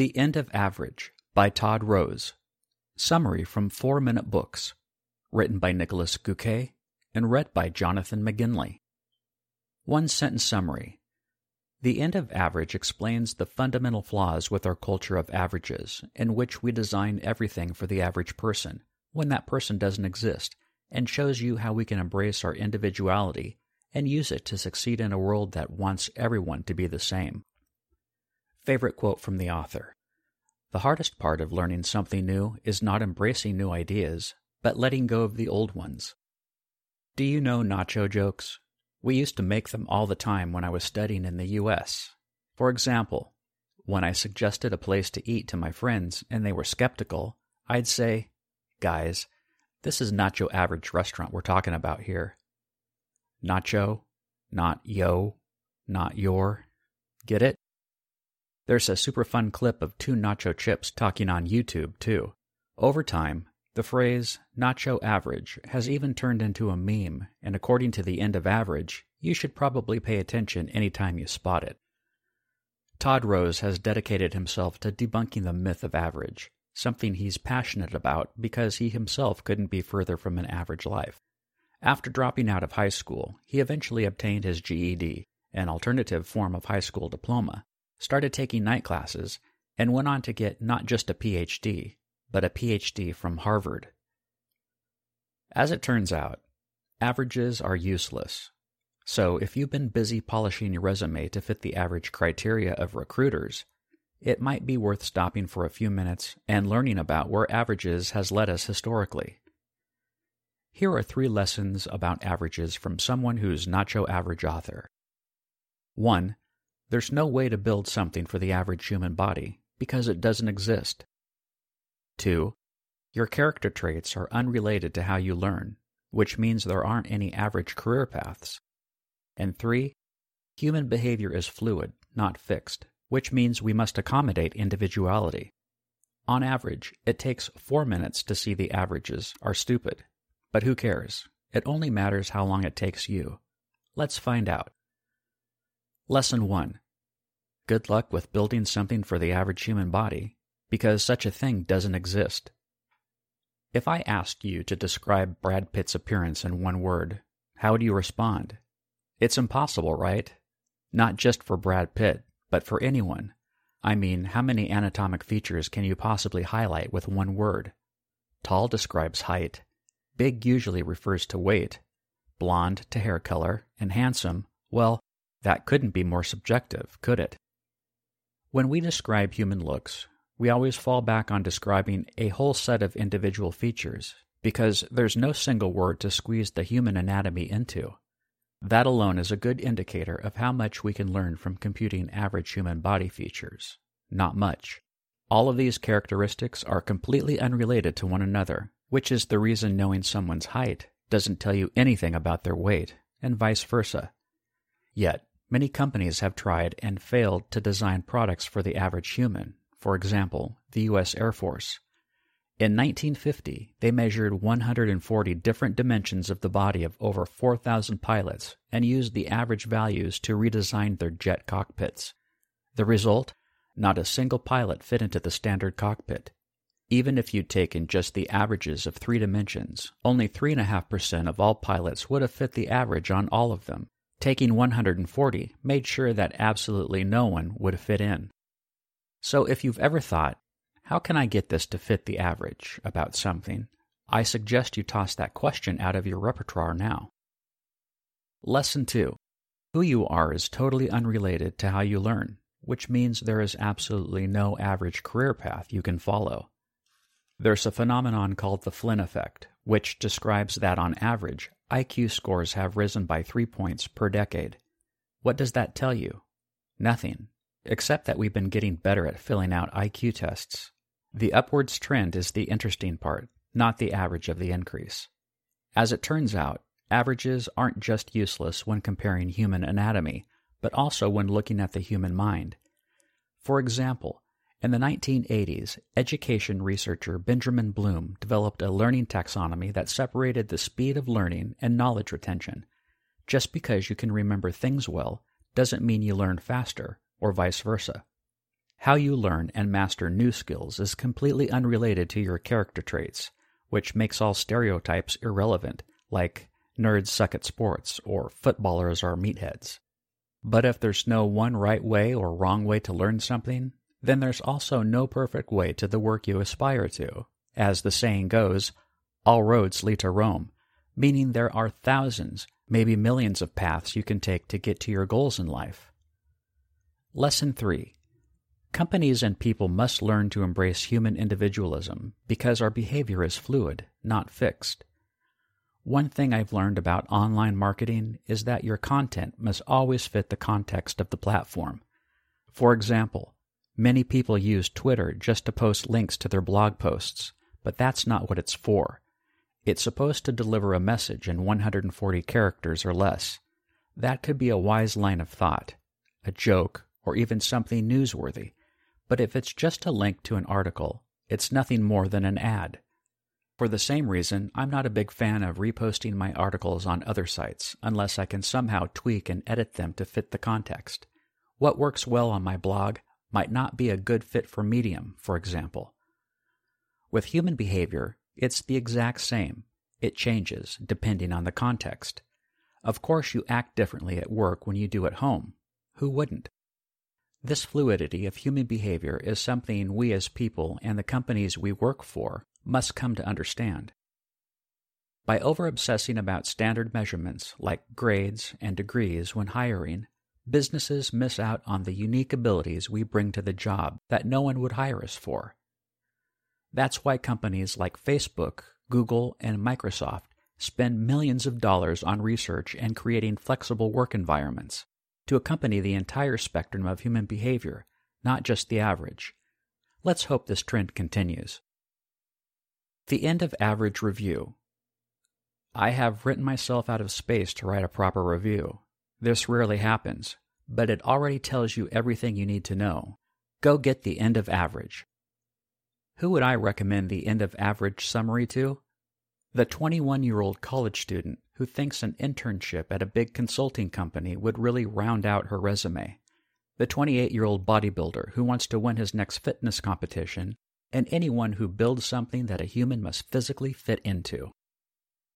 The End of Average by Todd Rose. Summary from Four Minute Books. Written by Nicholas Göke and read by Jonathan McGinley. One sentence summary. The End of Average explains the fundamental flaws with our culture of averages, in which we design everything for the average person, when that person doesn't exist, and shows you how we can embrace our individuality and use it to succeed in a world that wants everyone to be the same. Favorite quote from the author The hardest part of learning something new is not embracing new ideas, but letting go of the old ones. Do you know nacho jokes? We used to make them all the time when I was studying in the U.S. For example, when I suggested a place to eat to my friends and they were skeptical, I'd say, Guys, this is nacho average restaurant we're talking about here. Nacho, not yo, not your. Get it? There's a super fun clip of two nacho chips talking on YouTube, too. Over time, the phrase nacho average has even turned into a meme, and according to the end of average, you should probably pay attention anytime you spot it. Todd Rose has dedicated himself to debunking the myth of average, something he's passionate about because he himself couldn't be further from an average life. After dropping out of high school, he eventually obtained his GED, an alternative form of high school diploma, started taking night classes, and went on to get not just a PhD, but a PhD from Harvard. As it turns out, averages are useless. So if you've been busy polishing your resume to fit the average criteria of recruiters, it might be worth stopping for a few minutes and learning about where averages has led us historically. Here are three lessons about averages from someone who's your average author. 1. There's no way to build something for the average human body because it doesn't exist. 2. Your character traits are unrelated to how you learn, which means there aren't any average career paths. And 3. Human behavior is fluid, not fixed, which means we must accommodate individuality. On average, it takes 4 minutes to see the averages are stupid. But who cares? It only matters how long it takes you. Let's find out. Lesson 1 Good luck with building something for the average human body, because such a thing doesn't exist. If I asked you to describe Brad Pitt's appearance in one word, how would you respond? It's impossible, right? Not just for Brad Pitt, but for anyone. I mean, how many anatomic features can you possibly highlight with one word? Tall describes height. Big usually refers to weight. Blonde to hair color. And handsome, well, that couldn't be more subjective, could it? When we describe human looks, we always fall back on describing a whole set of individual features, because there's no single word to squeeze the human anatomy into. That alone is a good indicator of how much we can learn from computing average human body features. Not much. All of these characteristics are completely unrelated to one another, which is the reason knowing someone's height doesn't tell you anything about their weight, and vice versa. Yet, Many companies have tried and failed to design products for the average human, for example, the U.S. Air Force. In 1950, they measured 140 different dimensions of the body of over 4,000 pilots and used the average values to redesign their jet cockpits. The result? Not a single pilot fit into the standard cockpit. Even if you'd taken just the averages of three dimensions, only 3.5% of all pilots would have fit the average on all of them, taking 140 made sure that absolutely no one would fit in. So if you've ever thought, how can I get this to fit the average about something? I suggest you toss that question out of your repertoire now. Lesson 2 Who you are is totally unrelated to how you learn, which means there is absolutely no average career path you can follow. There's a phenomenon called the Flynn effect, which describes that on average, IQ scores have risen by three points per decade. What does that tell you? Nothing, except that we've been getting better at filling out IQ tests. The upwards trend is the interesting part, not the average of the increase. As it turns out, averages aren't just useless when comparing human anatomy, but also when looking at the human mind. For example, in the 1980s, education researcher Benjamin Bloom developed a learning taxonomy that separated the speed of learning and knowledge retention. Just because you can remember things well doesn't mean you learn faster, or vice versa. How you learn and master new skills is completely unrelated to your character traits, which makes all stereotypes irrelevant, like nerds suck at sports or footballers are meatheads. But if there's no one right way or wrong way to learn something, then there's also no perfect way to the work you aspire to. As the saying goes, all roads lead to Rome, meaning there are thousands, maybe millions of paths you can take to get to your goals in life. Lesson 3 Companies and people must learn to embrace human individualism because our behavior is fluid, not fixed. One thing I've learned about online marketing is that your content must always fit the context of the platform. For example, many people use Twitter just to post links to their blog posts, but that's not what it's for. It's supposed to deliver a message in 140 characters or less. That could be a wise line of thought, a joke, or even something newsworthy. But if it's just a link to an article, it's nothing more than an ad. For the same reason, I'm not a big fan of reposting my articles on other sites unless I can somehow tweak and edit them to fit the context. What works well on my blog might not be a good fit for Medium, for example. With human behavior, it's the exact same. It changes depending on the context. Of course, you act differently at work when you do at home. Who wouldn't? This fluidity of human behavior is something we as people and the companies we work for must come to understand. By over obsessing about standard measurements like grades and degrees when hiring, businesses miss out on the unique abilities we bring to the job that no one would hire us for. That's why companies like Facebook, Google, and Microsoft spend millions of dollars on research and creating flexible work environments to accompany the entire spectrum of human behavior, not just the average. Let's hope this trend continues. The end of average review. I have written myself out of space to write a proper review. This rarely happens, but it already tells you everything you need to know. Go get the end of average. Who would I recommend the end of average summary to? The 21 year old college student who thinks an internship at a big consulting company would really round out her resume. The 28 year old bodybuilder who wants to win his next fitness competition, and anyone who builds something that a human must physically fit into.